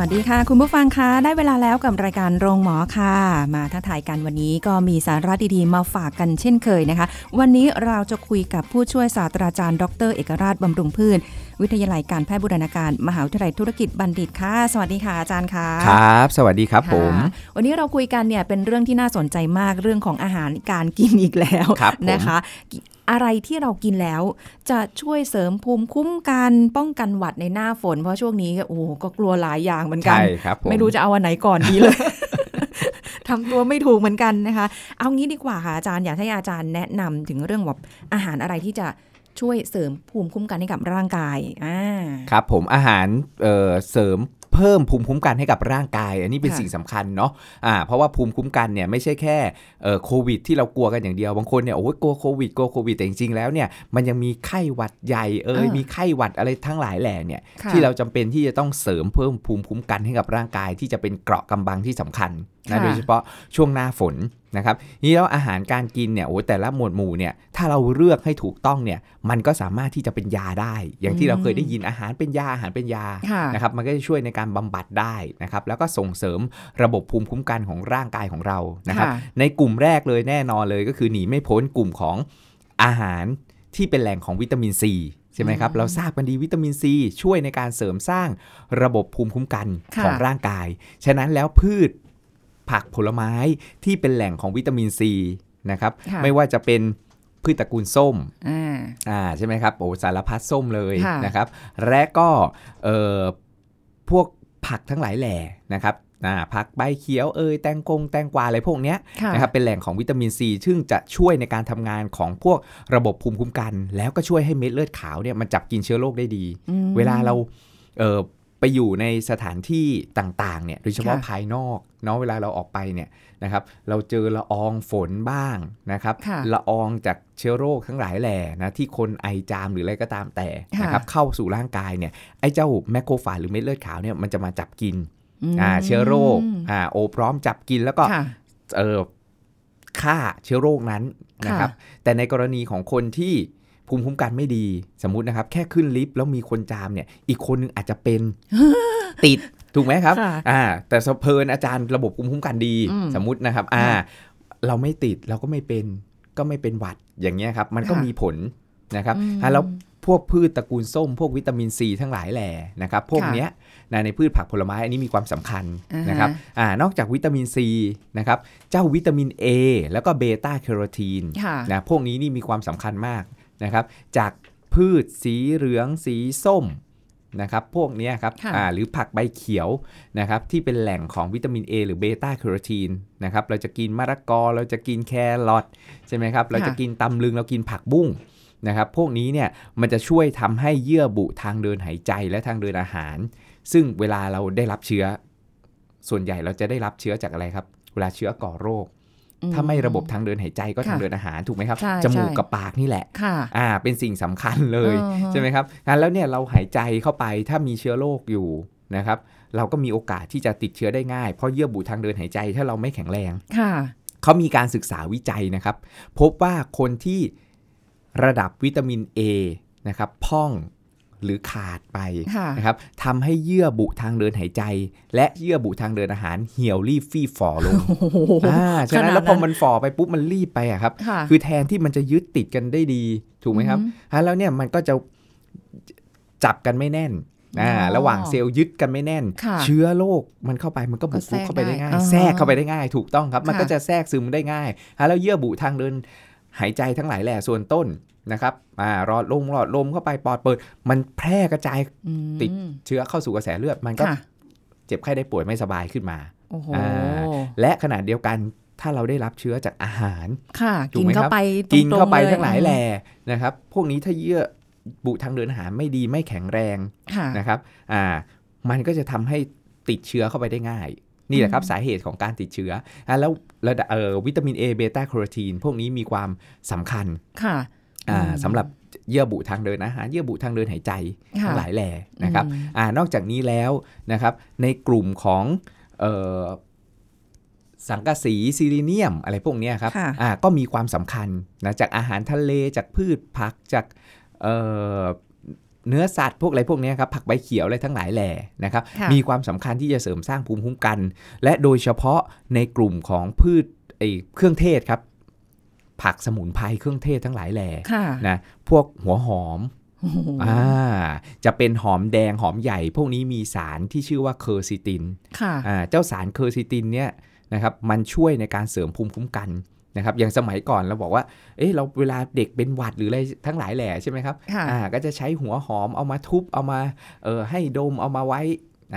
วัสดีค่ะ คุณผู้ฟังคะได้เวลาแล้วกับรายการโรงหมอค่ะ มาทักทายกันวันนี้ก็มีสาระดีๆ มาฝากกันเช่นเคยนะคะ วันนี้เราจะคุยกับผู้ช่วยศาสตราจารย์ ดร เอกราชบำรุงพืชวิทยาลัยการแพทย์บูรณาการ มหาวิทยาลัยธุรกิจบัณฑิตค่ะ สวัสดีค่ะอาจารย์ค่ะครับ สวัสดีครับผมค่ะวันนี้เราคุยกันเนี่ยเป็นเรื่องที่น่าสนใจมากเรื่องของอาหารการกินอีกแล้วครับผมนะคะ อะไรที่เรากินแล้ว จะช่วยเสริมภูมิคุ้มกันป้องกันหวัดในหน้าฝน เพราะช่วงนี้โอ้โหก็กลัวหลายอย่างเหมือนกัใช่ครับผมไม่รู้จะเอาอันไหนก่อนดีเลยทำตัวไม่ถูกเหมือนกันนะคะ เอางี้ดีกว่าค่ะอาจารย์อยากให้อาจารย์แนะนำถึงเรื่องแบบอาหารอะไรที่จะช่วยเสริมภูมิคุ้มกันให้กับร่างกายอ่าครับผมอาหารเอ่อเสริม เพิ่มภูมิคุ้มกันให้กับร่างกาย อันนี้เป็นค่ะสิ่งสำคัญเนาะอ่าเพราะว่าภูมิคุ้มกันเนี่ยไม่ใช่แค่เอ่อโควิด ที่เรากลัวกันอย่างเดียวบางคนเนี่ยโอ้ยกลัวโควิดกลัวโควิดแต่จริงๆแล้วเนี่ยมันยังมีไข้หวัดใหญ่เอ่ยอ่ามีมีไข้หวัดอะไรทั้งหลายแหล่เนี่ยค่ะที่เราจำเป็นที่จะต้องเสริมเพิ่มภูมิคุ้มกันให้กับร่างกายที่จะเป็นเกราะกำบังที่สำคัญนะค่ะโดยเฉพาะช่วงหน้าฝน นะครับนี่แล้วอาหารการกินเนี่ยโอ้ยแต่ละหมวดหมู่เนี่ยถ้าเราเลือกให้ถูกต้องเนี่ยมันก็สามารถที่จะเป็นยาได้ อย่างที่เราเคยได้ยินอาหารเป็นยาอาหารเป็นยาค่ะนะครับมันก็จะช่วยในการบำบัดได้นะครับแล้วก็ส่งเสริมระบบภูมิคุ้มกันของร่างกายของเรานะครับค่ะในกลุ่มแรกเลยแน่นอนเลยก็คือหนีไม่พ้นกลุ่มของอาหารที่เป็นแหล่งของวิตามินซีใช่ไหมครับอืมเราทราบกันดีวิตามินซีช่วยในการเสริมสร้างระบบภูมิคุ้มกันค่ะของร่างกาย ฉะนั้นแล้วพืช ผักผลไม้ที่เป็นแหล่งของวิตามินซีนะครับค่ะไม่ว่าจะเป็นพืชตระกูลส้มอ่าอ่าใช่ไหมครับโอ้สารพัดส้มเลยค่ะนะครับ และก็เอ่อพวกผักทั้งหลายแหล่นะครับอ่าผักใบเขียวเอยแตงกงแตงกวาอะไรพวกเนี้ยค่ะนะครับเป็นแหล่งของวิตามินซีซึ่งจะช่วยในการทำงานของพวกระบบภูมิคุ้มกัน แล้วก็ช่วยให้เม็ดเลือดขาวเนี่ยมันจับกินเชื้อโรคได้ดีอืมเวลาเราเอ่อ ไปอยู่ในสถานที่ต่างๆเนี่ยโดยเฉพาะค่ะภายนอกเนาะเวลาเราออกไปเนี่ยนะครับเราเจอละอองฝนบ้างนะครับค่ะละอองจากเชื้อโรคทั้งหลายแหล่นะที่คนไอจามหรืออะไรก็ตามแต่ค่ะนะครับเข้าสู่ร่างกายเนี่ยไอ้เจ้าแมคโครฟาจหรือเม็ดเลือดขาวเนี่ยมันจะมาจับกินมอ่าเชื้อโรคอ่าโอพร้อมจับกินแล้วก็ค่ะเออฆ่าเชื้อโรคนั้นนะครับแต่ในกรณีของคนที่ ภูมิคุ้มกันไม่ดีสมมุตินะครับ แค่ขึ้นลิฟต์แล้วมีคนจามเนี่ยอีกคนนึงอาจจะเป็นติดถูกไหมครับค่ะอ่าแต่สะเพลินอาจารย์ระบบภูมิคุ้มกันดีอืมสมมุตินะครับอ่าค่ะเราไม่ติดเราก็ไม่เป็นก็ไม่เป็นหวัดอย่างเงี้ยครับมันก็ค่ะมีผลนะครับอืมอ่าแล้วพวกพืชตระกูลส้ม พวกวิตามินซีทั้งหลายแหล่นะครับ พวกค่ะเนี้ยนะในพืชผักผลไม้อันนี้มีความสำคัญอ่าฮะนะครับอ่านอกจากวิตามินซีนะครับ เจ้าวิตามิน A แล้วก็เบต้าแคโรทีนค่ะนะพวกนี้นี่มีความสำคัญมาก นะครับ จากพืชสีเหลืองสีส้มนะครับพวกเนี้ยครับค่ะอ่าหรือผักใบเขียวนะครับที่เป็นแหล่งของวิตามิน A หรือเบต้าแคโรทีนนะครับเราจะกินมะละกอเราจะกินแครอทใช่ไหมครับเราจะกินตำลึงเรากินผักบุ้งนะครับพวกนี้เนี่ยมันจะช่วยทำให้เยื่อบุทางเดินหายใจและทางเดินอาหาร ซึ่งเวลาเราได้รับเชื้อ ส่วนใหญ่เราจะได้รับเชื้อจากอะไรครับ เวลาเชื้อก่อโรค ถ้าไม่ระบบทางเดินหายใจก็ค่ะทางเดินอาหารถูกไหมครับใช่จมูกใช่กับปากนี่แหละค่ะอ่าเป็นสิ่งสำคัญเลยอือฮะใช่ไหมครับงั้นแล้วเนี่ยเราหายใจเข้าไปถ้ามีเชื้อโรคอยู่นะครับเราก็มีโอกาสที่จะติดเชื้อได้ง่ายเพราะเยื่อบุทางเดินหายใจถ้าเราไม่แข็งแรงค่ะเขามีการศึกษาวิจัยนะครับ พบว่าคนที่ระดับวิตามิน A นะครับพร่อง หรือขาดไปค่ะนะครับทำให้เยื่อบุทางเดินหายใจ และเยื่อบุทางเดินอาหารเหี่ยวรีบฟี่ฝ่อลงโอ้โหอ่าฉะนั้นขนาดนั้นแล้วพอมันฝ่อไปปุ๊บมันรีบไปอะครับค่ะคือแทนที่มันจะยึดติดกันได้ดีถูกไหมครับอือฮึอะแล้วเนี่ยมันก็จะจับกันไม่แน่นอ่าอ๋อระหว่างเซลล์ยึดกันไม่แน่นค่ะเชื้อโรคมันเข้าไปมันก็บุกก็แทรรุกกเข้าไปได้ง่ายได้อ่าแทรกเข้าไปได้ง่าย ถูกต้องครับ มันค่ะก็จะแทรกซึมได้ง่ายอะแล้วเยื่อบุทางเดิน หายใจทั้งหลายแหล่ส่วนต้นนะครับอ่ารอดลมรอดลมเข้าไปปอดเปิด มันแพร่กระจายอืมติดเชื้อเข้าสู่กระแสเลือด มันก็ค่ะเจ็บไข้ได้ป่วยไม่สบายขึ้นมาโอ้โหอ่าและขนาดเดียวกันถ้าเราได้รับเชื้อจากอาหาร ค่ะถูกิกนไหมเข้าครับไปกินเข้าไปตรๆลยทั้งหลายแหล่นะครับ พวกนี้ถ้าเยื่อบุทางเดินอาหารไม่ดีไม่แข็งแรงค่ะนะครับ อ่า มันก็จะทำให้ติดเชื้อเข้าไปได้ง่าย นี่แหละครับสาเหตุของการติดเชื้ออะแล้วระดับเอ่อวิตามิน A เบต้าแคโรทีนพวกนี้มีความสำคัญค่ะอ่าอืมสำหรับเยื่อบุทางเดินอาหารเยื่อบุทางเดินหายใจค่ะทั้งหลายแหล่นะครับอืมอ่านอกจากนี้แล้วนะครับ ในกลุ่มของเอ่อสังกะสีซิลิเนียมอะไรพวกเนี้ยครับค่ะอ่าก็มีความสำคัญนะจากอาหารทะเลจากพืชผักจาก เอ่อเนื้อสัตว์พวกอะไรพวกเนี้ยครับผักใบเขียวอะไรทั้งหลายแหล่นะครับค่ะมีความสำคัญที่จะเสริมสร้างภูมิคุ้มกัน และโดยเฉพาะในกลุ่มของพืชไอ้เครื่องเทศครับ ผักสมุนไพรเครื่องเทศทั้งหลายแหล่ค่ะนะพวกหัวหอมโอ้โหอ่าจะเป็นหอมแดงหอมใหญ่ พวกนี้มีสารที่ชื่อว่าเคอร์ซิตินค่ะอ่าเจ้าสารเคอร์ซิตินเนี่ยนะครับมันช่วยในการเสริมภูมิคุ้มกัน นะครับอย่างสมัยก่อนเราบอกว่าเอ้เราเวลาเด็กเป็นหวัดหรืออะไรทั้งหลายแหล่ใช่ไหมครับค่ะอ่าก็จะใช้หัวหอมเอามาทุบเอามาเออให้ดมเอามาไว้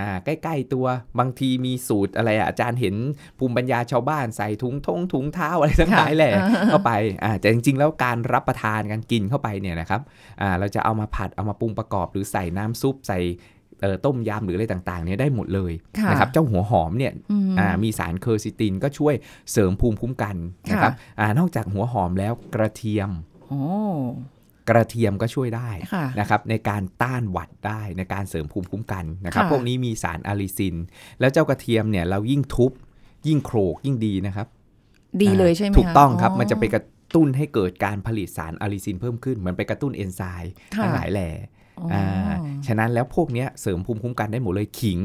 อ่าใกล้ ๆ ตัวบางทีมีสูตรอะไรอะอาจารย์เห็นภูมิปัญญาชาวบ้านใส่ถุงทงถุงเท้าอะไรทั้งหลายแหล่ค่ะเข้าไปอ่าแต่จริง ๆ แล้วการรับประทานการกินเข้าไปเนี่ยนะครับอ่าเราจะเอามาผัดเอามาปรุงประกอบหรือใส่น้ำซุปใส่เอ่อ ต้มยำหรืออะไรต่างๆเนี่ยได้หมดเลยค่ะนะครับเจ้าหัวหอมเนี่ยอืมอ่ามีสารเคอร์ซิตินก็ช่วยเสริมภูมิคุ้มกันนะครับอ่านอกจากหัวหอมแล้วกระเทียมโอ้กระเทียมก็ช่วยได้ค่ะนะครับในการต้านหวัดได้ในการเสริมภูมิคุ้มกันนะครับค่ะพวกนี้มีสารอะลิซิน แล้วเจ้ากระเทียมเนี่ยเรายิ่งทุบยิ่งโขลกยิ่งดีนะครับ ดีเลยใช่ไหมถูกคะต้องครับมันจะไปกระตุ้นให้เกิดการผลิตสารอะลิซินเพิ่มขึ้น เหมือนไปกระตุ้นเอนไซม์ค่ะทั้งหลายแหล่ อ๋ออ่าฉะนั้นแล้วพวกเนี้ยเสริมภูมิคุ้มกันได้หมดเลยขิง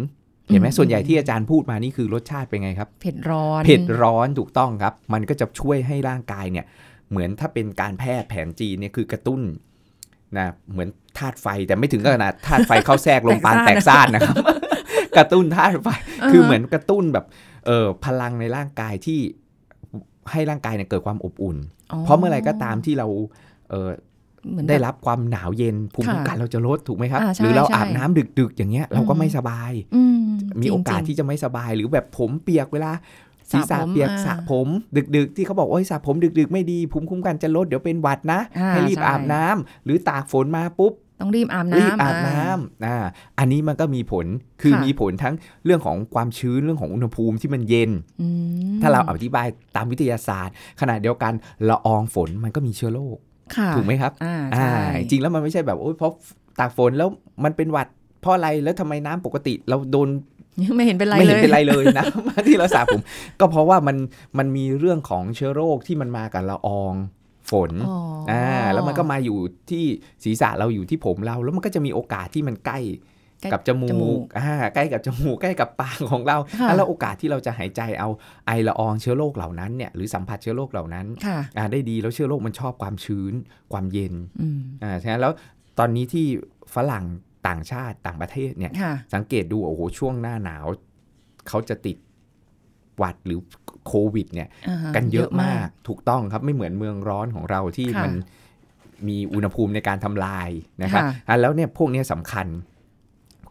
เห็นไหมอืมส่วนใหญ่ที่อาจารย์พูดมานี่คือรสชาติเป็นไงครับ เผ็ดร้อน เผ็ดร้อนถูกต้องครับ มันก็จะช่วยให้ร่างกายเนี่ยเหมือนถ้าเป็นการแพทย์แผนจีนเนี่ยคือกระตุ้นนะเหมือนธาตุไฟแต่ไม่ถึงกับขนาดธาตุไฟเข้าแทรกลงปานแตกซ่านนะครับ กระตุ้นธาตุไฟคือเหมือนกระตุ้นแบบเออพลังในร่างกายที่ให้ร่างกายเนี่ยเกิดความอบอุ่น เพราะเมื่อไหร่ก็ตามที่เราเออ เหมือนได้แบบรับความหนาวเย็นภูมิคุ้มกันเราจะลดถูกไหมครับอ่าใช่หรือเราใช่อาบน้ำดึกๆ อย่างเงี้ย เราก็อืมไม่สบายอืมมีโอกาสจริงๆที่จะไม่สบายหรือแบบผมเปียกเวลาสระศีรษะผมเปียกอ่าสระผมดึก ๆ ที่เขาบอกว่าสระผมดึก ๆ ไม่ดีภูมิคุ้มกันจะลดเดี๋ยวเป็นหวัดนะอ่าให้รีบใช่อาบน้ำหรือตากฝนมาปุ๊บต้องรีบอาบน้ำรีบอาบน้ำอ่าอันนี้มันก็มีผลคือค่ะมีผลทั้งเรื่องของความชื้นเรื่องของอุณหภูมิที่มันเย็นอืมถ้าเราอธิบายตามวิทยาศาสตร์ ขณะเดียวกันละอองฝนมันก็มีเชื้อโรคค่ะ ถูกไหมครับอ่าอ่าใช่จริงแล้วมันไม่ใช่แบบโอ๊ยเพราะตากฝนแล้วมันเป็นหวัดเพราะอะไรแล้วทำไมน้ำปกติเราโดนไม่เห็นเป็นไรไม่เลเห็นยเป็นไรเลยนะที่เราสระผม ก็เพราะว่ามันมันมีเรื่องของเชื้อโรคที่มันมากับละอองฝนอ๋ออ่่าแล้วมันก็มาอยู่ที่ศีรษะเราอยู่ที่ผมเรา แล้วมันก็จะมีโอกาสที่มันใกล้ใกล้กับจมูจมูกกอ่าใกล้กับจมูกใกล้กับปากของเราค่ะแล้วโอกาสที่เราจะหายใจเอาไอละอองเชื้อโรคเหล่านั้นเนี่ยหรือสัมผัสเชื้อโรคเหล่านั้นค่ะอ่าได้ดีแล้วเชื้อโรคมันชอบความชื้น ความเย็นอืมอ่าฉะนั้นแล้วตอนนี้ที่ฝรั่งต่างชาติต่างประเทศเนี่ยค่ะสังเกตดูโอ้โหช่วงหน้าหนาว เขาจะติดหวัดหรือโควิด เนี่ยอ่าฮะกันเยอะมากถูกต้องครับไม่เหมือนเมืองร้อนของเราที่ค่ะมันมีอุณหภูมิในการทำลายนะครับค่ะอะแล้วเนี่ยพวกเนี้ยสำคัญ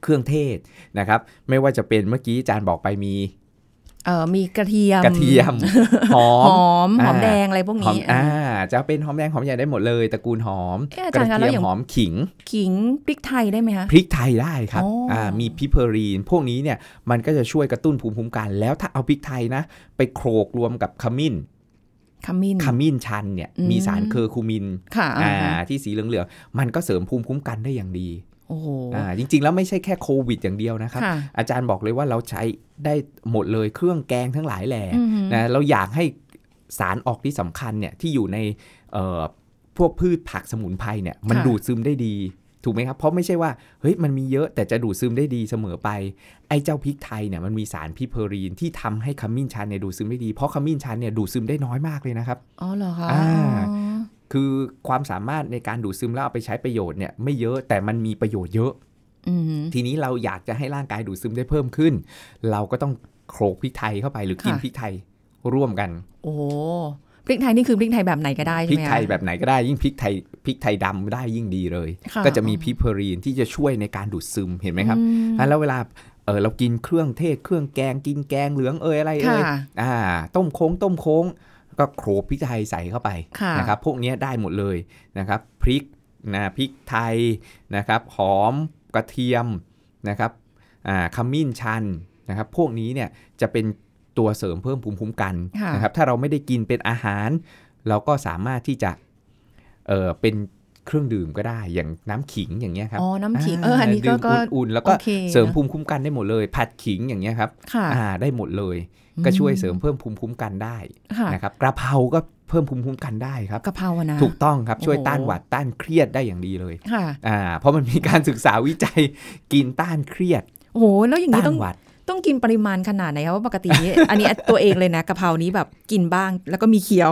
เครื่องเทศนะครับ ไม่ว่าจะเป็นเมื่อกี้อาจารย์บอกไปมีเอ่อมีกระเทียมกระเทียมหอหมอมหอมอ่าแดงอะไรพวกหอมนี้อ่าอ่าจะเป็นหอมแดงหอมใหญ่ได้หมดเลยตระกูลหอมเอ๊ะอากจารระย์คะเทีแล้วยมอย่างหอมขิง ขิงพริกไทยได้ไหมคะพริกไทยได้ครับอ๋ออ่่ามี piperine พวกนี้เนี่ยมันก็จะช่วยกระตุ้นภูมิคุ้มกัน แล้วถ้าเอาพริกไทยนะ ไปโขลกรวมกับขมิ้นขมิ้นขมิ้นชันเนี่ยอืมมีสารเคอร์คูมินค่ะอ่าอ่าฮะที่สีเหลืองๆมันก็เสริมภูมิคุ้มกันได้อย่างดี โอ้โหอ่าจริง ๆ แล้วไม่ใช่แค่โควิดอย่างเดียวนะครับค่ะอาจารย์บอกเลยว่าเราใช้ได้หมดเลยเครื่องแกงทั้งหลายแหล่อือหือนะเราอยากให้สารออกที่สำคัญเนี่ยที่อยู่ในเอ่อพวกพืชผักสมุนไพรเนี่ยมันค่ะดูดซึมได้ดีถูกไหมครับ เพราะไม่ใช่ว่า เฮ้ย มันมีเยอะแต่จะดูดซึมได้ดีเสมอไป ไอ้เจ้าพริกไทยเนี่ยมันมีสารพิเพอรีนที่ทำให้ขมิ้นชันเนี่ยดูดซึมได้ดี เพราะขมิ้นชันเนี่ยดูดซึมได้น้อยมากเลยนะครับ อ๋อเหรอคะอ่าอ๋อ คือความสามารถในการดูดซึมแล้วเอาไปใช้ประโยชน์เนี่ยไม่เยอะแต่มันมีประโยชน์เยอะอืมทีนี้เราอยากจะให้ร่างกายดูดซึมได้เพิ่มขึ้น เราก็ต้องโขลกพริกไทยเข้าไปหรือกินค่ะพริกไทยร่วมกัน โอ้โหพริกไทยนี่คือพริกไทยแบบไหนก็ได้พใช่ริกไหมไทยคะแบบไหนก็ได้ยิ่งพริกไทยพริกไทยดำได้ยิ่งดีเลยค่ะก็จะมี piperine ที่จะช่วยในการดูดซึมเห็นไหมครับอืมอะแล้วเวลาเออเรากินเครื่องเทศเครื่องแกงกินแกงเหลืองเอยอะไรเอยค่ะอ่า ต้มโคล้งต้มโคล้ง ก็โขลกพริกไทยใส่เข้าไปค่ะนะครับพวกเนี้ยได้หมดเลยนะครับพริกนะพริกไทยนะครับหอมกระเทียมนะครับอ่าขมิ้นชันนะครับพวกนี้เนี่ยจะเป็นตัวเสริมเพิ่มภูมิคุ้มกันค่ะนะครับถ้าเราไม่ได้กินเป็นอาหาร เราก็สามารถที่จะเออเป็น เครื่องดื่มก็ได้อย่างน้ำขิงอย่างเงี้ยครับอ๋อน้ำขิงเอออันนี้ก็ดื่มก็อุ่นๆแล้วก็โอเคเสริมภูมิคุ้มกันได้หมดเลย ผัดขิงอย่างเงี้ยครับค่ะอ่าได้หมดเลย ก็ช่วยเสริมเพิ่มภูมิคุ้มกันได้ค่ะนะครับกระเพราก็เพิ่มภูมิคุ้มกันได้ครับกะเพราอะนะถูกต้องครับช่วยโอ้โหต้านหวัดต้านเครียดได้อย่างดีเลยค่ะอ่าเพราะมันมีการศึกษาวิจัยกินต้านเครียดโอ้โหแล้วอย่างต้านี้นต้องหวัด ต้องกินปริมาณขนาดไหนครับว่าปกตินี้อันนี้ตัวเองเลยนะกะเพรานี้แบบกินบ้าง แล้วก็มีเคี้ยว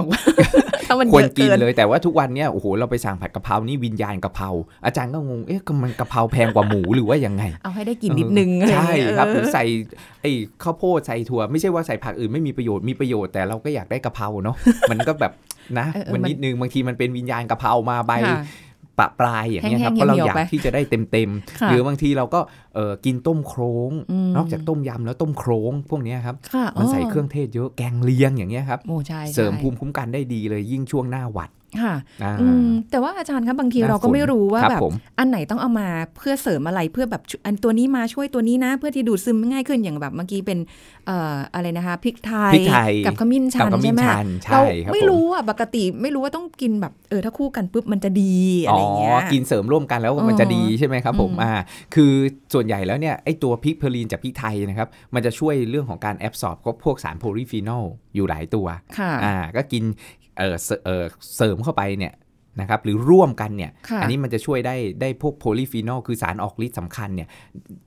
ถ้ามันควรเยอะกินเกินเลยแต่ว่าทุกวันเนี้ยโอ้โหเราไปสั่งผัดกะเพรานี่วิญญาณกะเพราอาจารย์ก็งงเอ๊ะก็มันกะเพราแพงกว่าหมูหรือว่ายังไง เอาให้ได้กินนิดนึงอะไรอย่างใช่เงี้ยครับหเอรืออใส่ไอ้ข้าวโพดใส่ถั่วไม่ใช่ว่าใส่ผักอื่นไม่มีประโยชน์มีประโยชน์แต่เราก็อยากได้กะเพราเนาะมันก็แบบนะเออเออมันมันนิดนึงบางทีมันเป็นวิญญาณกะเพรามาใบค่ะ ปะปลายอย่างเงี้ยครับแห้งๆเพราะเราเหี่ยวๆอยากไปที่จะได้เต็มเต็มๆค่ะหรือบางทีเราก็เออกินต้มโครงอืมนอกจากต้มยำแล้วต้มโครงพวกเนี้ยครับค่ะมันใส่เครื่องเทศเยอะแกงเลียงอย่างเงี้ยครับโอ้ใช่เสริมใช่ภูมิคุ้มกันได้ดีเลยยิ่งช่วงหน้าหวัด ค่ะอ่าอืมแต่ว่าอาจารย์ครับบางทีหน้าเราก็ฝนไม่รู้ว่าครับแบบผมอันไหนต้องเอามาเพื่อเสริมอะไรเพื่อแบบอันตัวนี้มาช่วยตัวนี้นะ เพื่อที่ดูดซึมง่ายขึ้นอย่างแบบเมื่อกี้เป็นเอ่ออะไรนะคะพริกไทยพริกไทยกับขมิ้นชักับนขมิ้ใช่นไหมชันเราใช่ครับไม่ผมรู้อะปกติไม่รู้ว่าต้องกินแบบเออถ้าคู่กันปุ๊บมันจะดีอะอ๋ไรออย่างเงี้ยกินเสริมร่วมกันแล้วอ๋อมันจะดีใช่ไหมครับผมอืมอ่าคือส่วนใหญ่แล้วเนี่ยไอตัว piperine จากพริกไทยนะครับมันจะช่วยเรื่องของการ absorb พวกสาร polyphenol อยู่หลายตัวค่ะอ่าก็กิน เออเสเออเสริมเข้าไปเนี่ยนะครับหรือร่วมกันเนี่ยค่ะอันนี้มันจะช่วยได้ได้พวก polyphenol คือสารออกฤทธิ์สำคัญเนี่ย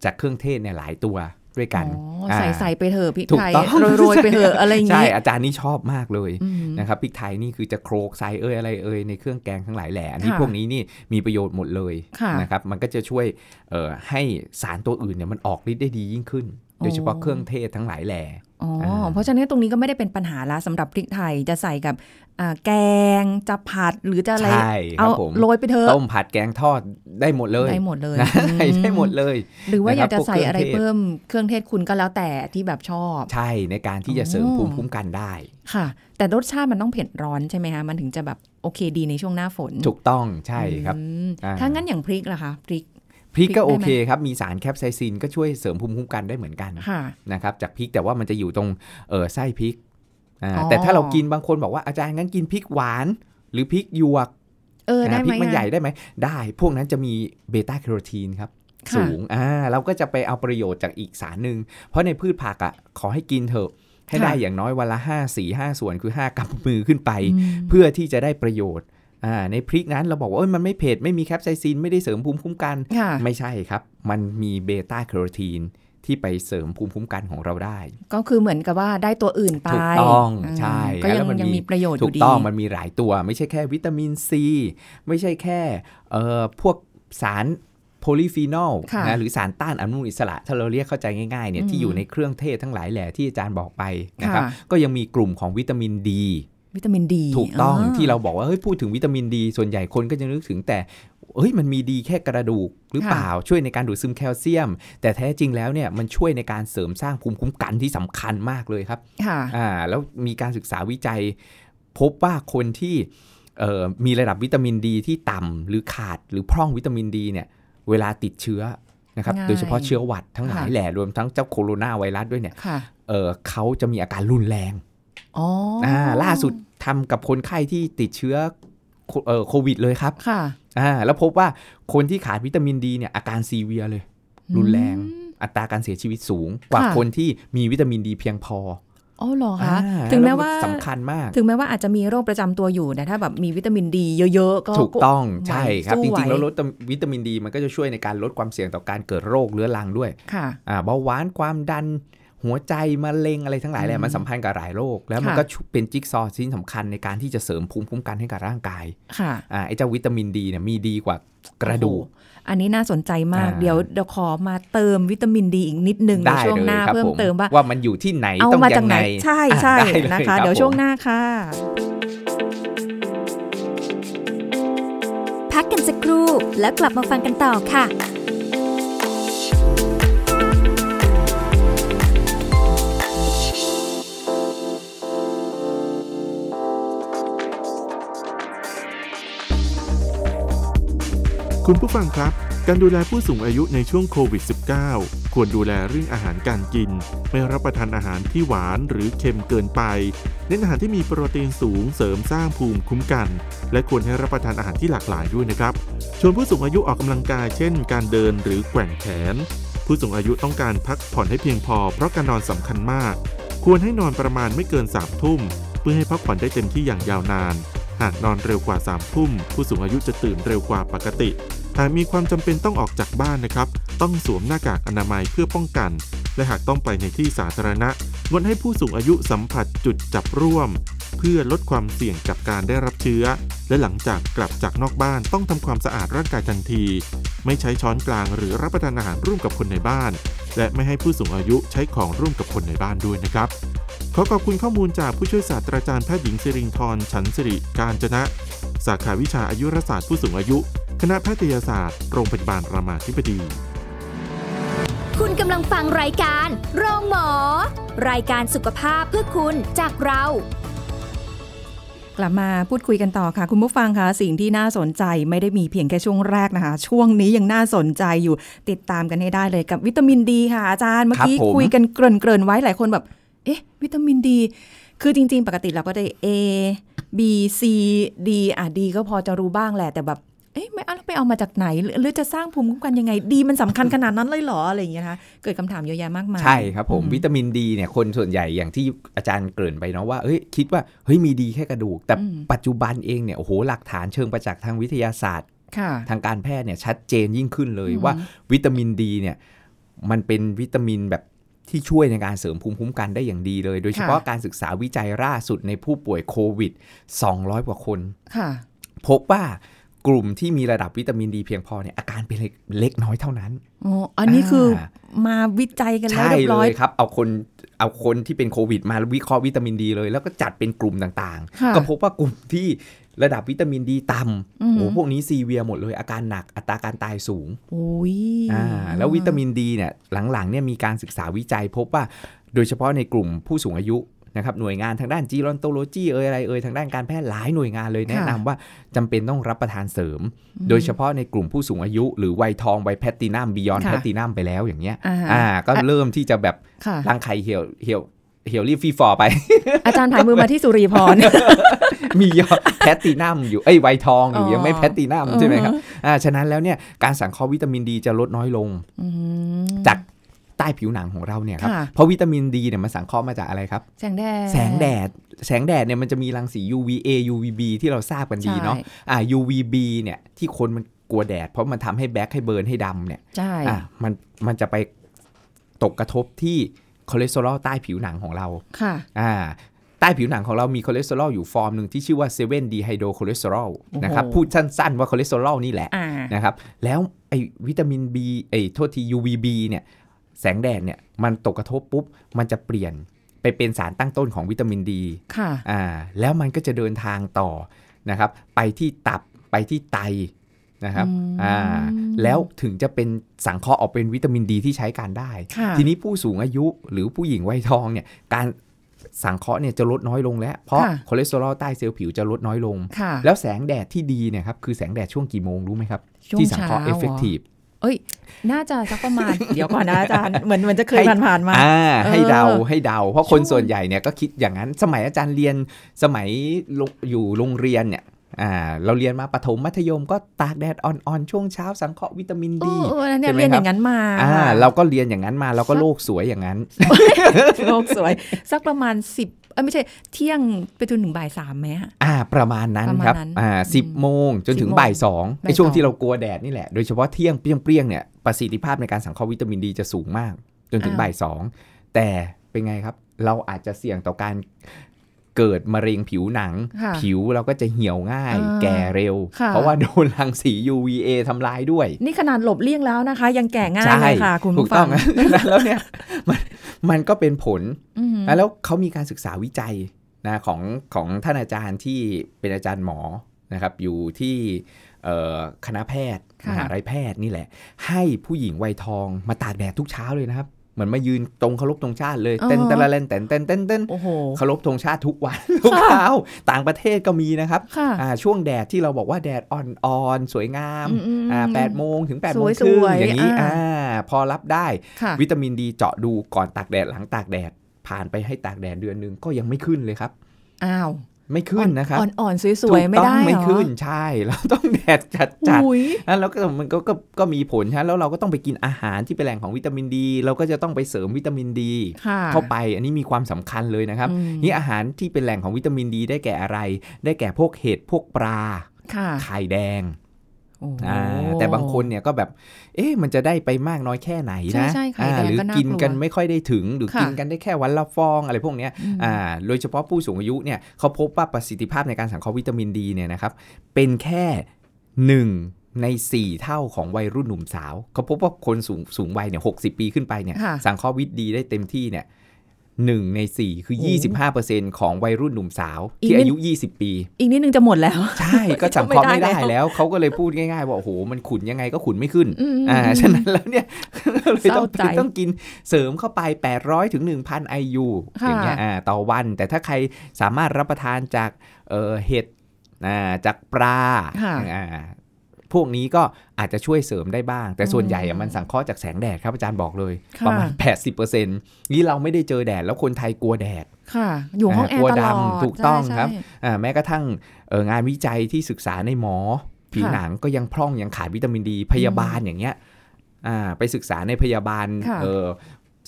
จากเครื่องเทศเนี่ยหลายตัวด้วยกันอ๋อใส่าใส่ไปเถอะพริกถูกไทยต้องโรยๆไปเถอะอะไรอย่างใช่งี้อาจารย์นี่ชอบมากเลยอืมนะครับพริกไทยนี่คือจะโขลกใส่เอ้ยอะไรเอ้ยในเครื่องแกงทั้งหลายแหล่อันนี้ค่ะพวกนี้นี่มีประโยชน์หมดเลยค่ะนะครับมันก็จะช่วยเอ่อให้สารตัวอื่นเนี่ยมันออกฤทธิ์ได้ดียิ่งขึ้นอ๋อโดยเฉพาะเครื่องเทศทั้งหลายแหล่อ๋ออ่าเพราะฉะนั้นตรงนี้ก็ไม่ได้เป็นปัญหาละสำหรับพริกไทยจะใส่กับอ่า แกงจะผัดหรือจะอะไรใช่คเอารับผมโรยไปเถอะต้มผัดแกงทอดได้หมดเลยได้หมดเลยนะอืมได้หมดเลย หรือว่าอยากจะนะครับพวกใส่อะไรเครื่องเทศเพิ่มเครื่องเทศคุณก็แล้วแต่ที่แบบชอบ ใช่ในการที่จะเสริมอ๋อภูมิคุ้มกันได้ค่ะ แต่รสชาติมันต้องเผ็ดร้อนใช่ไหมคะมันถึงจะแบบโอเคดีในช่วงหน้าฝน ถูกต้องใช่ครับอืมอ่าถ้างั้นอย่างพริกล่ะคะพริกพริกก็พริกได้ไหมโอเคครับ มีสารแคปไซซินก็ช่วยเสริมภูมิคุ้มกันได้เหมือนกันค่ะนะครับจากพริกแต่ว่ามันจะอยู่ตรงเออไส้พริกอ่าอ๋อ แต่ถ้าเรากินบางคนบอกว่าอาจารย์งั้นกินพริกหวาน หรือพริกหยวกเออได้อ่าไหพมริกมันอะใหญ่ได้ไหมได้ พวกนั้นจะมีเบต้าแคโรทีนครับค่ะสูงอ่าเราก็จะไปเอาประโยชน์จากอีกสารหนึ่งเพราะในพืชผักอะขอให้กินเถอะให้ค่ะได้อย่างน้อยวันละ5 4 5 ส่วนคือ 5กำมือขึ้นไปอืมเพื่อที่จะได้ประโยชน์อ่าในพริกนั้นเราบอกว่าเอ้ยมันไม่เผ็ด ไม่มีแคปไซซิน ไม่ได้เสริมภูมิคุ้มกันค่ะไม่ใช่ครับ มันมีเบต้าแคโรทีน ที่ไปเสริมภูมิคุ้มกันของเราได้ ก็คือเหมือนกับว่าได้ตัวอื่นไปถูกต้องาใช่ก็ยังแล้วมันยังมีมีประโยชน์อถูกยู่ดีต้องมันมีหลายตัว ไม่ใช่แค่วิตามินซี ไม่ใช่แค่เอ่อพวกสารโพลีฟีนอลค่ะนะหรือสารต้านอนุมูลอิสระ ถ้าเราเรียกเข้าใจง่ายๆเนี่ยอืมที่อยู่ในเครื่องเทศทั้งหลายแหล่ที่อาจารย์บอกไปนะครับค่ะก็ยังมีกลุ่มของวิตามินดี วิตามินดี ถูกต้องที่เราบอกว่าเฮ้ยพูดถึงวิตามินดี ส่วนใหญ่คนก็จะนึกถึงแต่ เฮ้ยมันมีดีแค่กระดูกหรือเปล่าช่วยในการดูดซึมแคลเซียม แต่แท้จริงแล้วเนี่ยมันช่วยในการเสริมสร้างภูมิคุ้มกันที่สำคัญมากเลยครับค่ะอ่าแล้วมีการศึกษาวิจัย พบว่าคนที่เอ่อมีระดับวิตามินดีที่ต่ำหรือขาดหรือพร่องวิตามินดีเนี่ยเวลาติดเชื้อนะครับง่ายโดยเฉพาะเชื้อหวัดทั้งหลายค่ะแหล่รวมทั้งเจ้าโคโรนาไวรัสด้วยเนี่ยค่ะเออเขาจะมีอาการรุนแรงอ๋ออ่าล่าสุดทำกับคนไข้ที่ติดเชื้อโคเอ่อ โควิดเลยครับค่ะอ่าแล้วพบว่าคนที่ขาดวิตามินดีเนี่ยอาการซีเวียเลย รุนแรงอืมอัตราการเสียชีวิตสูง กว่าค่ะคนที่มีวิตามินดีเพียงพออ๋อเหรอคะอ่าถึงแม้ล้ว่าสำคัญมาก ถึงแม้ว่าอาจจะมีโรคประจำตัวอยู่แต่ถ้าแบบมีวิตามินดีเยอะๆก็ถูกต้องไหวใช่ครับสู้จไหวริงๆแล้วลดวิตามินดีมันก็จะช่วยในการลดความเสี่ยงต่อการเกิดโรคเรื้อรังด้วยค่ะอ่าเบาหวานความดัน หัวใจมะเร็งอะไรทั้งหลายแหอืละมมันสัมพันธ์กับหลายโรคแล้วมันค่ะก็เป็นจิ๊กซอว์ชิ้นสำคัญในการที่จะเสริมภูมิคุ้มกันให้กับร่างกายค่ะอ่าไอ้เจ้าวิตามินดีเนี่ยมีดีกว่ากระดูกโอ้โหอันนี้น่าสนใจมากอ่าเดี๋ยวเดี๋ยวขอมาเติมวิตามินดีอีกนิดนึงในได้ช่วงเลยหน้าครับเพิ่มผมเติมว่าว่ามันอยู่ที่ไหนเอาต้องมายัจากงไหนไงใช่อะใช่ได้เลยนะคะรับเดี๋ยวช่วงผมหน้าค่ะ พักกันสักครู่แล้วกลับมาฟังกันต่อค่ะ คุณผู้ฟังครับ การดูแลผู้สูงอายุในช่วงโควิด -19 ควรดูแลเรื่องอาหารการกิน ไม่รับประทานอาหารที่หวานหรือเค็มเกินไป เน้นอาหารที่มีโปรตีนสูงเสริมสร้างภูมิคุ้มกัน และควรให้รับประทานอาหารที่หลากหลายด้วยนะครับ ชวนผู้สูงอายุออกกำลังกายเช่น การเดินหรือแกว่งแขน ผู้สูงอายุต้องการพักผ่อนให้เพียงพอ เพราะการนอนสำคัญมาก ควรให้นอนประมาณไม่เกิน3ทุ่ม เพื่อให้พักผ่อนได้เต็มที่อย่างยาวนาน หากนอนเร็วกว่า3ทุ่มผู้สูงอายุจะตื่นเร็วกว่าปกติ หากมีความจำเป็นต้องออกจากบ้านนะครับ ต้องสวมหน้ากากอนามัยเพื่อป้องกัน และหากต้องไปในที่สาธารณะงดให้ผู้สูงอายุสัมผัสจุดจับร่วม เพื่อลดความเสี่ยงกับการได้รับเชื้อ และหลังจากกลับจากนอกบ้านต้องทำความสะอาดร่างกายทันที ไม่ใช้ช้อนกลางหรือรับประทานอาหารร่วมกับคนในบ้าน และไม่ให้ผู้สูงอายุใช้ของร่วมกับคนในบ้านด้วยนะครับ ขอขอบคุณข้อมูลจากผู้ช่วยศาสตราจารย์แพทย์หญิงสิรินทร์ฉันสิริการจนะ สาขาวิชาอายุรศาสตร์ผู้สูงอายุ คณะแพทยศาสตร์ โรงพยาบาลรามาธิบดี คุณกำลังฟังรายการ โรงหมอ รายการสุขภาพเพื่อคุณจากเรากลับมาพูดคุยกันต่อค่ะ คุณผู้ฟังคะสิ่งที่น่าสนใจไม่ได้มีเพียงแค่ช่วงแรกนะคะ ช่วงนี้ยังน่าสนใจอยู่ติดตามกันให้ได้เลยกับวิตามินดีค่ะอาจารย์เมื่อกี้ครับผมคุยกันเกริ่นๆไว้หลายคนแบบ เอ๊ะ วิตามินดี คือจริง ๆ ปกติเราก็ได้ A B C D อะ D ก็พอจะรู้บ้างแหละแต่แบบเอ๊ะไม่เอาแล้วไปเอามาจากไหนหรือหรือจะสร้างภูมิคุ้มกันยังไง ดีมันสำคัญขนาดนั้นเลยเหรออะไรอย่างเงี้ยนะคะเกิดคำถามเยอะแยะมากมาย ใช่ครับผมอืมวิตามินดีเนี่ยคนส่วนใหญ่อย่างที่อาจารย์เกริ่นไปเนาะว่าเฮ้ยคิดว่าเฮ้ยมีดีแค่กระดูก แต่อืมปัจจุบันเองเนี่ยโอ้โหหลักฐานเชิงประจักษ์ทางวิทยาศาสตร์ค่ะทางการแพทย์เนี่ยชัดเจนยิ่งขึ้นเลยอืมว่าวิตามินดีเนี่ยมันเป็นวิตามินแบบ ที่ช่วยในการเสริมภูมิคุ้มกันได้อย่างดีเลย โดยเฉพาะการศึกษาวิจัยล่าสุดในผู้ป่วยโควิด 200 กว่าคนค่ะพบว่ากลุ่มที่มีระดับวิตามินดีเพียงพอเนี่ยอาการเป็นเล็กเล็กน้อยเท่านั้นอ๋ออันนี้คืออามาวิจัยกันแล้วใช่เรียบเลร้อยยครับ เอาคนเอาคนที่เป็นโควิด มาวิเคราะห์วิตามินดีเลย แล้วก็จัดเป็นกลุ่มต่างค่ะๆก็พบว่ากลุ่มที่ ระดับวิตามินดีต่อือำหืโอ้อพวกนี้ซีเวียหมดเลยอาการหนักอัตราการตายสูงโอ้ยอ่าแล้ววิตามินดีเนี่ยหลังๆเนี่ยมีการศึกษาวิจัยพบว่า โดยเฉพาะในกลุ่มผู้สูงอายุนะครับหน่วยงานทางด้าน gerontology เอ่ยอะไรเอ่ยทางด้านการแพทย์หลายหน่วยงานเลยแนะนำว่าจำเป็นต้องรับประทานเสริม โดยเฉพาะในกลุ่มผู้สูงอายุ หรือวัยทองวัยแพลตตินัม beyond ค่ะแพลตตินัมไปแล้วอย่างเงี้ยอ่าอ่าก็เริ่มที่จะแบบค่ะร่างไข่เหี่ยวเหี่ยว เหี่ยวรีบ free fall ไป อาจารย์ผายมือมาที่สุริพร มียอดแพลตตินัมอยู่ เอ้ยวัยทองอยู่อ๋อยังไม่แพลตตินัมใช่ไหมครับอ่าฉะนั้นแล้วเนี่ยการสังเคราะห์วิตามินดีจะลดน้อยลงอืมจากใต้ผิวหนังของเราเนี่ยครับค่ะเพราะวิตามินดีเนี่ยมันสังเคราะห์มาจากอะไรครับ แสงแดด แสงแดด แสงแดดเนี่ยมันจะมีรังสี UVA UVB ที่เราทราบกันดีเนาะใช่อ่า UVB เนี่ยที่คนมันกลัวแดด เพราะมันทำให้ black ให้ burn ให้ดำเนี่ย ใช่ อะมันมันจะไปตกกระทบที่ คอเลสเตอรอลใต้ผิวหนังของเราค่ะอ่าใต้ผิวหนังของเรามีคอเลสเตอรอลอยู่ฟอร์มหนึ่งที่ชื่อว่า7-dehydrocholesterol โอ้โหนะครับพูดสั้นๆว่าคอเลสเตอรอลนี่แหละอ่านะครับแล้วไอ้วิตามิน ดี ไอ้โทษที UVB เนี่ยแสงแดดเนี่ยมันตกกระทบปุ๊บ มันจะเปลี่ยนไปเป็นสารตั้งต้นของวิตามินดีค่ะอ่าแล้วมันก็จะเดินทางต่อนะครับไปที่ตับไปที่ไต นะครับอืมอ่าแล้วถึงจะเป็นสังเคราะห์ออกเป็นวิตามินดีที่ใช้การได้ค่ะทีนี้ผู้สูงอายุหรือผู้หญิงวัยทองเนี่ยการสังเคราะห์เนี่ยจะลดน้อยลงแล้ว เพราะค่ะคอเลสเตอรอลใต้เซลล์ผิวจะลดน้อยลงค่ะแล้วแสงแดดที่ดีเนี่ยครับคือแสงแดดช่วงกี่โมงรู้ไหมครับช่วงที่สังเคราะห์เช้าเอฟเฟกตีฟเอ้ย น่าจะสักประมาณ เดี๋ยวก่อนนะอาจารย์ เหมือนเหมือนจะเคยให้ผ่านๆมาอ่าให้เออเดาให้เดา เพราะคนช่วงส่วนใหญ่เนี่ยก็คิดอย่างนั้น สมัยอาจารย์เรียนสมัยลงอยู่โรงเรียนเนี่ย อ่าเราเรียนมาประถมมัธยมก็ตากแดดอ่อนๆช่วงเช้าสังเคราะห์วิตามินเอดีอเออเนี่ยใช่ไหมเรียนคอรับย่างนั้นมาอ่าเราก็เรียนอย่างนั้นมาเราก็โลกสวยอย่างนั้น โลกสวย สักประมาณสิบเอ้ยไม่ใช่เที่ยงไปจนถึงบ่ายสามไหมอะอ่า ประมาณนั้นประมาณครับนั้นอ่าอืมสิบโมงจนถึง10โมงบ่ายสองบ่ายไอช่วงสองที่เรากลัวแดดนี่แหละโดยเฉพาะเที่ยงเปรี้ยงๆเนี่ยประสิทธิภาพในการสังเคราะห์วิตามินดีจะสูงมาก จนถึงอ้าวบ่ายสองแต่เป็นไงครับ เราอาจจะเสี่ยงต่อการ เกิดมะเร็งผิวหนังค่ะผิวเราก็จะเหี่ยวง่ายอ่าแก่เร็วค่ะเพราะว่าโดนรังสี UVA ทำลายด้วย นี่ขนาดหลบเลี่ยงแล้วนะคะ ยังแก่ง่ายใช่เลยค่ะ คุณถูผู้กฟัต้องงแล้วเนี่ยมันมันก็เป็นผลอืมแล้วเขามีการศึกษาวิจัยนะของของท่านอาจารย์ที่เป็นอาจารย์หมอนะครับอยู่ที่เอ่อคณะแพทย์ค่ะมหาลัยแพทย์นี่แหละ ให้ผู้หญิงวัยทองมาตากแดดทุกเช้าเลยนะครับ เหมือนมายืนตรงเคารพธงชาติเลยอ๋อเต้นเต้นละเล่นเต้นเต้นเต้นเต้นโอ้โหเคารพธงชาติทุกวันทุกเช้าต่างประเทศก็มีนะครับค่ะอ่าช่วงแดดที่เราบอกว่าแดดอ่อนๆ สวยงามอืมอืมอ่าแปดโมงถึง8ปดโมงสครึ่งวยๆอย่างนี้อ่าอ่าพอรับได้ค่ะวิตามินดีเจาะดูก่อนตากแดดหลังตากแดด ผ่านไปให้ตากแดดเดือนหนึงก็ยังไม่ขึ้นเลยครับอ้าว ไม่ขึ้นนะครับอ่อนๆ สวยๆ ไม่ได้ถูกต้องเหรอไม่ขึ้นใช่เราต้องแดดจัดจัดอุ้ยๆแล้วก็มันก็ก็ก็มีผลใช่แล้วเราก็ต้องไปกินอาหารที่เป็นแหล่งของวิตามินดี เราก็จะต้องไปเสริมวิตามินดีค่ะเข้าไปอันนี้มีความสำคัญเลยนะครับอืมนี่อาหารที่เป็นแหล่งของวิตามินดี ได้แก่อะไร ได้แก่พวกเห็ดพวกปลาค่ะไข่แดงโอ้อ่า แต่บางคนเนี่ยก็แบบ เอ๊ะมันจะได้ไปมากน้อยแค่ไหนใช่นะใช่ไข่อ่าแดงหรือก็น่ากินกันกลัวไม่ค่อยได้ถึง หรือค่ะกินกันได้แค่วันละฟองอะไรพวกเนี้ยอืมอ่าโดยเฉพาะผู้สูงอายุเนี่ยเขาพบว่าประสิทธิภาพในการสังเคราะห์วิตามินดีเนี่ยนะครับ เป็นแค่หนึ่งใน 4 เท่าของวัยรุ่นหนุ่มสาว เขาพบว่าคนสูงสูงวัยเนี่ยหกปีขึ้นไปเนี่ยค่ะสังเคราะห์วิตดีได้เต็มที่เนี่ย หนึ่งใน 4 คือโอ้25%ของวัยรุ่นหนุ่มสาวอีกที่นิดอายุ 20 ปี อีกนิดนึงจะหมดแล้ว ใช่ก็สังเคราะห์ไม่ได้ไม่ได้แล้วแล้ว เขาก็เลยพูดง่ายๆ ว่าโอ้โหมันขุนยังไงก็ขุนไม่ขึ้นอืมอ่าฉะนั้นแล้วเนี่ยเลยต้องเศร้าใจต้องกินเสริมเข้าไป 800ถึง1,000 IU ค่ะอย่างเงี้ยอ่าต่อวัน แต่ถ้าใครสามารถรับประทานจากเอ่อเห็ดอ่าจากปลาค่ะอ่า พวกนี้ก็อาจจะช่วยเสริมได้บ้าง แต่ส่วนใหญ่อือะมมันสังเคราะห์จากแสงแดดครับอาจารย์บอกเลยค่ะประมาณ 80%นี่เราไม่ได้เจอแดดแล้วคนไทยกลัวแดดค่ะ อยู่ห้องแออ่ากลัร์วตลอดดำถูกต้องใช่ครับใช่อ่าแม้กระทั่งเอ่องานวิจัยที่ศึกษาในหมอผิวค่ะหนังก็ยังพร่องยังขาดวิตามินดี พยาบาลอย่างเงี้ยอ่าไปศึกษาในพยาบาลค่ะเออ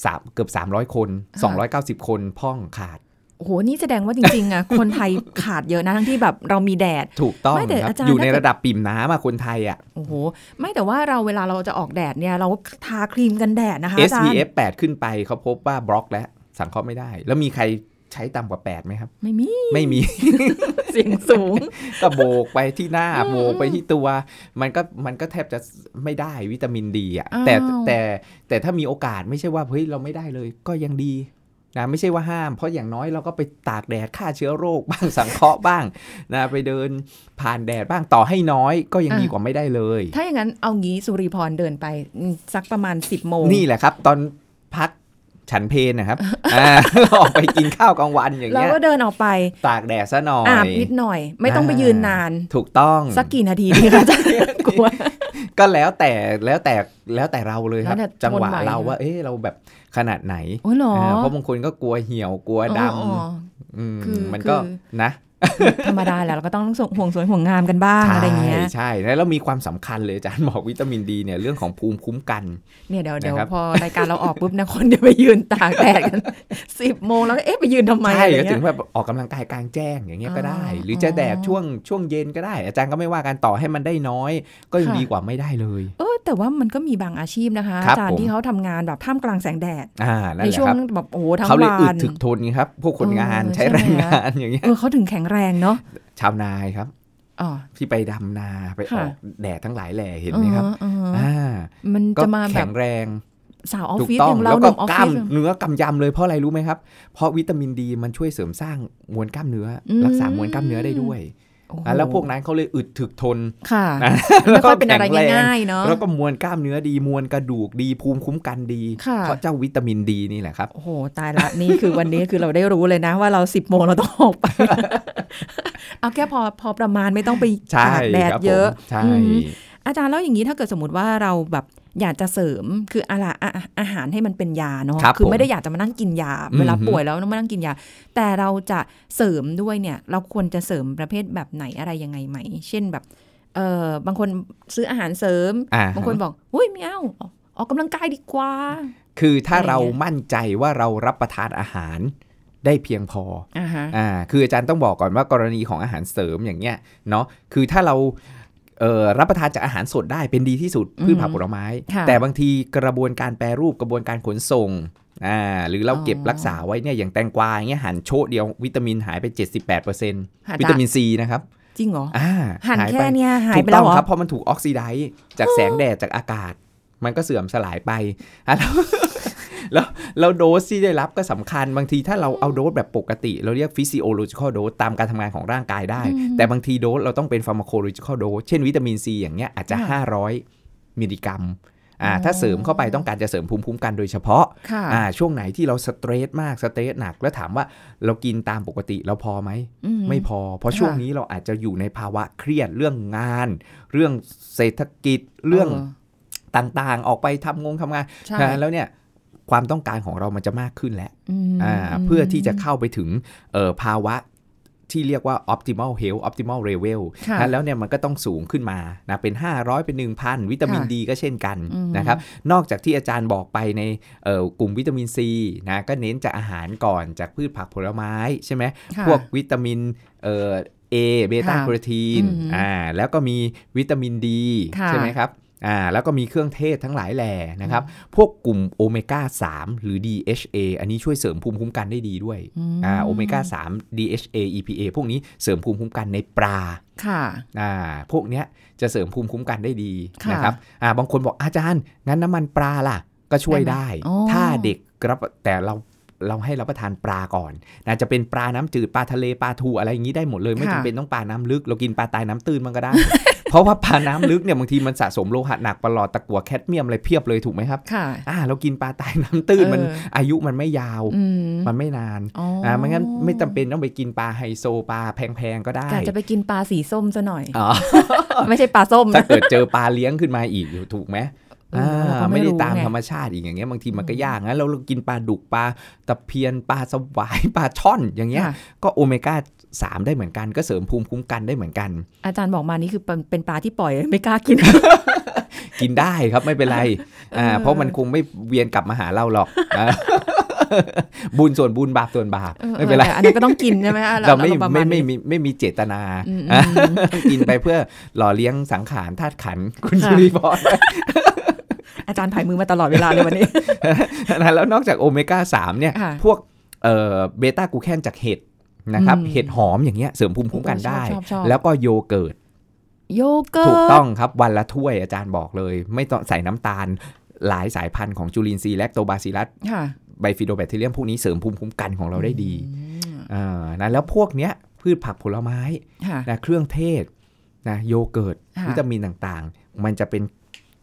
สามเกือบ 300 คนค่ะ290 คนพร่องขาด โอ้โหนี่แสดงว่าจริงๆอะคนไทยขาดเยอะนะทั้งที่แบบเรามีแดด ถูกต้องไม่แต่ครับอาจารย์อยู่ในถ้าเกิดระดับปิ่มน้ำอะคนไทยอะโอ้โหไม่แต่ว่าเราเวลาเราจะออกแดดเนี่ยเราทาครีมกันแดดนะคะอาจารย์ SPF 8 ขึ้นไปเขาพบว่าบล็อกแล้วสังเคราะห์ไม่ได้ แล้วมีใครใช้ต่ำกว่า 8ไหมครับ ไม่มี ไม่มี เสียงสูง ก็โบกไปที่หน้าอืมโบกไปที่ตัว มันก็มันก็แทบจะไม่ได้วิตามินดีอะอ้าวแต่แต่แต่ถ้ามีโอกาสไม่ใช่ว่าเฮ้ยเราไม่ได้เลย ก็ยังดี นะไม่ใช่ว่าห้าม เพราะอย่างน้อยเราก็ไปตากแดดฆ่าเชื้อโรคบ้างสังเคราะห์บ้างนะไปเดินผ่านแดดบ้างต่อให้น้อยก็ยังดีกว่าไม่ได้เลย ถ้าอย่างนั้นเอางี้สุริพรเดินไปอืมสักประมาณ 10บโมงนี่แหละครับ ตอนพักฉันเพลนะครับอ่าออกไปกินข้าวกลางวันอย่างเราเงี้ยก็เดินออกไป ตากแดดซะหน่อยอาบนิดหน่อย ไม่ต้องไปยืนนาน ถูกต้อง สักกี่นาทีดีคะอาจารย์กลัวก็แล้วแต่แล้วแต่แล้วแต่เราเลยครับแล้วแต่จังหวะทนไหวเราว่า เอ๊ะเราแบบ ขนาดไหนโอ้ยเหรออ่าเพราะบางคนก็กลัวเหี่ยวกลัวดอ๋ออ๋อำอืมคือมันก็คือนะธรรมดาแหละเราก็ต้องห่วงสวยห่วงงามกันบ้างอะไรเงี้ยใช่แล้วมีความสำคัญเลยอาจารย์บอกวิตามินดีเนี่ยเรื่องของภูมิคุ้มกันเนี่ยเดี๋ยวเดี๋ยวนะครับพอรายการเราออกปุ๊บนะคนเดี๋ยวไปยืนตากแดดกันสิบโมงแล้วก็เอ๊ะไปยืนทำไมใช่อะไรก็เงี้ถึยงแบบออกกำลังกายกลางแจ้งอย่างเงี้ยก็ได้อ๋อหรือจะแดดช่วงช่วงเย็นก็ได้ อาจารย์ก็ไม่ว่ากันต่อให้มันได้น้อย ก็ยังค่ะดีกว่าไม่ได้เลย เออ แต่ว่ามันก็มีบางอาชีพนะคะครับอาจารผย์มที่เขาทำงานแบบท่ามกลางแสงแดดอ่านั่นในแหละช่วคงรับแบบโอ้โหทั้งเขาเลยวัอึดนถึกทนไงครับ พวกคนงานเออใช้ใช่ไหมแรงงานอย่างเงี้ยเออเขาถึงแข็งแรงเนาะชาวนายครับอ๋อที่ไปดำนาไปอค่ะอกแดดทั้งหลายแหล่เห็นไหมครับเออเอออ่ามันก็จะมาแบแข็บงแรงสาวออฟถูกฟิศต้อองย่างเราแล้วหก็นุ่มออฟกล้าฟิมศเนื้อกำยำเลยเพราะอะไรรู้ไหมครับ เพราะวิตามินดีมันช่วยเสริมสร้างมวลกล้ามเนื้ออมรักษามวลกล้ามเนื้อได้ด้วยโอ้โหอะ แล้วพวกนั้นเขาเลยอึดถึกทนค่ะนะไม่ค่อยเป็นอะไรแข็งแง่ายๆเนาะแล้วก็มวลกล้ามเนื้อดีมวลกระดูกดีภูมิคุ้มกันดีค่ะเพราะเจ้าวิตามินดีนี่แหละครับ โอ้โหตายละนี่คือวันนี้คือเราได้รู้เลยนะว่าเราสิบโมงเราต้องออกไปเอาแค่พอพอประมาณไม่ต้องไปใช่ตากแดดครับผมเยอะใช่อืมอาจารย์แล้วอย่างนี้ถ้าเกิดสมมติว่าเราแบบ อยากจะเสริมคืออะไรอะอะอาหารให้มันเป็นยาเนาะครับคือผมไม่ได้อยากจะมานั่งกินยา เวลาอือฮึป่วยแล้วต้องมานั่งกินยา แต่เราจะเสริมด้วยเนี่ย เราควรจะเสริมประเภทแบบไหนอะไรยังไงไหม เช่นแบบเออบางคนซื้ออาหารเสริมอ่าบางคนบอกอุ้ยไม่เอาออกออกกำลังกายดีกว่า คือถ้าอะไรเราเงี้ยมั่นใจว่าเรารับประทานอาหารได้เพียงพออ่าฮะอ่าคืออาจารย์ต้องบอกก่อนว่ากรณีของอาหารเสริมอย่างเงี้ยเนาะคือถ้าเราเอ่อ รับประทานจากอาหารสดได้เป็นดีที่สุดอืมพืชผักผลไม้ค่ะแต่บางทีกระบวนการแปรรูปกระบวนการขนส่งอ่าหรือเราอ๋อเก็บรักษาไว้เนี่ยอย่างแตงกวาอย่างเงี้ยหั่นโชะเดียววิตามินหายไป 78%หายวิไปตามินซีนะครับจริงเหรออ่าหั่นหายแค่ไปเนี้ยหายถูกไปต้แล้อวงเหรอครับเพราะมันถูกออกซิไดซ์จากแสงแดดจากอากาศ มันก็เสื่อมสลายไปอะแล้ว แล้วแล้วโดสที่ได้รับก็สำคัญ บางทีถ้าเราเอาโดสแบบปกติ เราเรียก physiological dose ตามการทำงานของร่างกายได้อืมแต่บางทีโดสเราต้องเป็น pharmacological dose เช่นวิตามินซีอย่างเงี้ยอาจจะค่ะ500 มิลลิกรัมอ่าถ้าเสริมเข้าไปต้องการจะเสริมภูมิคุ้มกันโดยเฉพาะค่ะอ่าช่วงไหนที่เราสเตรสมากสเตรสหนัก แล้วถามว่าเรากินตามปกติเราพอไหมอืไม่พอ เพราะค่ะช่วงนี้เราอาจจะอยู่ในภาวะเครียดเรื่องงาน เรื่องเศรษฐกิจเรื่องต่างๆ ออกไปทำงงทำงานใช่นะแล้วเนี่ย ความต้องการของเรามันจะมากขึ้นแหละมอ่าเพื่อที่จะเข้าไปถึงเอ่อภาวะที่เรียกว่า optimal health optimal level ค่ะนะแล้วเนี่ยมันก็ต้องสูงขึ้นมานะเป็น 500 เป็น 1,000 วิตามินค่ะดีก็เช่นกันอืมนะครับ นอกจากที่อาจารย์บอกไปในเอ่อกลุ่มวิตามินซีนะก็เน้นจากอาหารก่อนจากพืชผักผลไม้ใช่ไหมค่ะพวกวิตามินเอ่อเอเบต้าค่ะแคโรทีนอืมอ่าแล้วก็มีวิตามินดีค่ะใช่ไหมครับ อ่าแล้วก็มีเครื่องเทศทั้งหลายแหล่นะครับ พวกกลุ่มโอเมก้า 3 หรือ DHA อันนี้ช่วยเสริมภูมิคุ้มกันได้ดีด้วยมอ่าโอเมก้า 3 DHA EPA พวกนี้เสริมภูมิคุ้มกันในปลาค่ะอ่าพวกเนี้ยจะเสริมภูมิคุ้มกันได้ดีค่ะนะครับอ่าบางคนบอกอาจารย์ งั้นน้ำมันปลาล่ะก็ช่วยได้ได้ไหมอ๋อถ้าเด็กรับแต่เรา เราให้รับประทานปลาก่อนนะจะเป็นปลาน้ำจืดปลาทะเลปลาทูอะไรอย่างนี้ได้หมดเลย ไม่ค่ะจำเป็นต้องปลาน้ำลึก เรากินปลาตายน้ำตื้นมันก็ได้ เพราะว่าปลาน้ำลึกเนี่ยบางทีมันสะสมโลหะหนักปลอดตะกั่วแคดเมียมอะไรเพียบเลยถูกไหมครับค่ะอ่าเรากินปลาตายน้ำตื้นมันเอออายุมันไม่ยาวอืมมันไม่นานอ๋ออ่าไม่งั้นไม่จำเป็นต้องไปกินปลาไฮโซปลาแพงๆก็ได้กะจะไปกินปลาสีส้มซะหน่อยอ๋อไม่ใช่ปลาส้มถ้านะเกิดเจอปลาเลี้ยงขึ้นมาอีกถูกไหมเออเราก็ไม่ไม่ได้รู้ตามไงธรรมชาติอีกอย่างเงี้ยบางทีมันก็ยากงั้นเรากินปลาดุกปลาตะเพียนปลาสวายปลาช่อนอย่างเงี้ยค่ะก็โอเมก้า3ได้เหมือนกันก็เสริมภูมิคุ้มกันได้เหมือนกัน อาจารย์บอกมานี่คือเป็นเป็นปลาที่ปล่อยไม่กล้ากิน กินได้ครับไม่เป็นไรอ่าเออเพราะมันคงไม่เวียนกลับมาหาเราหรอกอ่าบุญส่วนบุญบาปส่วนบาปออไม่เป็นไรแต่อันนั้นก็ต้องกินใช่ไหมอะเราไม่อประไม่ณไม่นี้มีไม่มีเจตนาอืมอะอืมกินไปเพื่อหล่อเลี้ยงสังขารธาตุขันธ์คุณค่ะชุริพร อาจารย์ถ่ายมือมาตลอดเวลาเลยวันนี้นะแล้วนอกจากโอเมก้า3เนี่ยค่ะพวกเอ่อ beta-glucan จากเห็ดนะครับอืมเห็ดหอมอย่างเงี้ยเสริมภูมิคุ้มกันโอ้ชอบได้ชอบชอบแล้วก็โยเกิร์ต โยเกิร์ต ถูกต้องครับวันละถ้วยอาจารย์บอกเลย ไม่ต้องใส่น้ำตาลหลายสายพันธุ์ของจุลินทรีย์แลคโตบาซิลัสค่ะไบฟิโดแบคทีเรียมพวกนี้เสริมภูมิคุ้มกันของเราได้ดีอืมอ่านะแล้วพวกเนี้ยพืชผักผลไม้ค่ะนะเครื่องเทศนะโยเกิร์ตค่ะวิตามินต่างๆ มันจะเป็น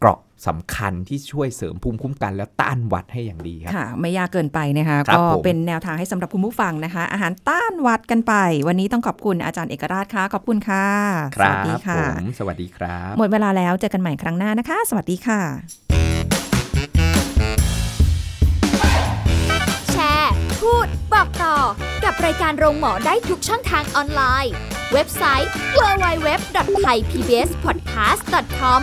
เกราะสำคัญที่ช่วยเสริมภูมิคุ้มกัน และต้านหวัดให้อย่างดีครับค่ะ ไม่ยากเกินไปนะคะครับก็ผมเป็นแนวทางให้สำหรับคุณผู้ฟังนะคะ อาหารต้านหวัดกันไป วันนี้ต้องขอบคุณอาจารย์เอกราชค่ะ ขอบคุณค่ะคสรัวัสดีบค่ะผมสวัสดีครับ หมดเวลาแล้วเจอกันใหม่ครั้งหน้านะคะ สวัสดีค่ะ แชร์ พูด บอกต่อ กับรายการโรงหมอได้ทุกช่องทางออนไลน์ เว็บไซต์ www.thaipbspodcast.com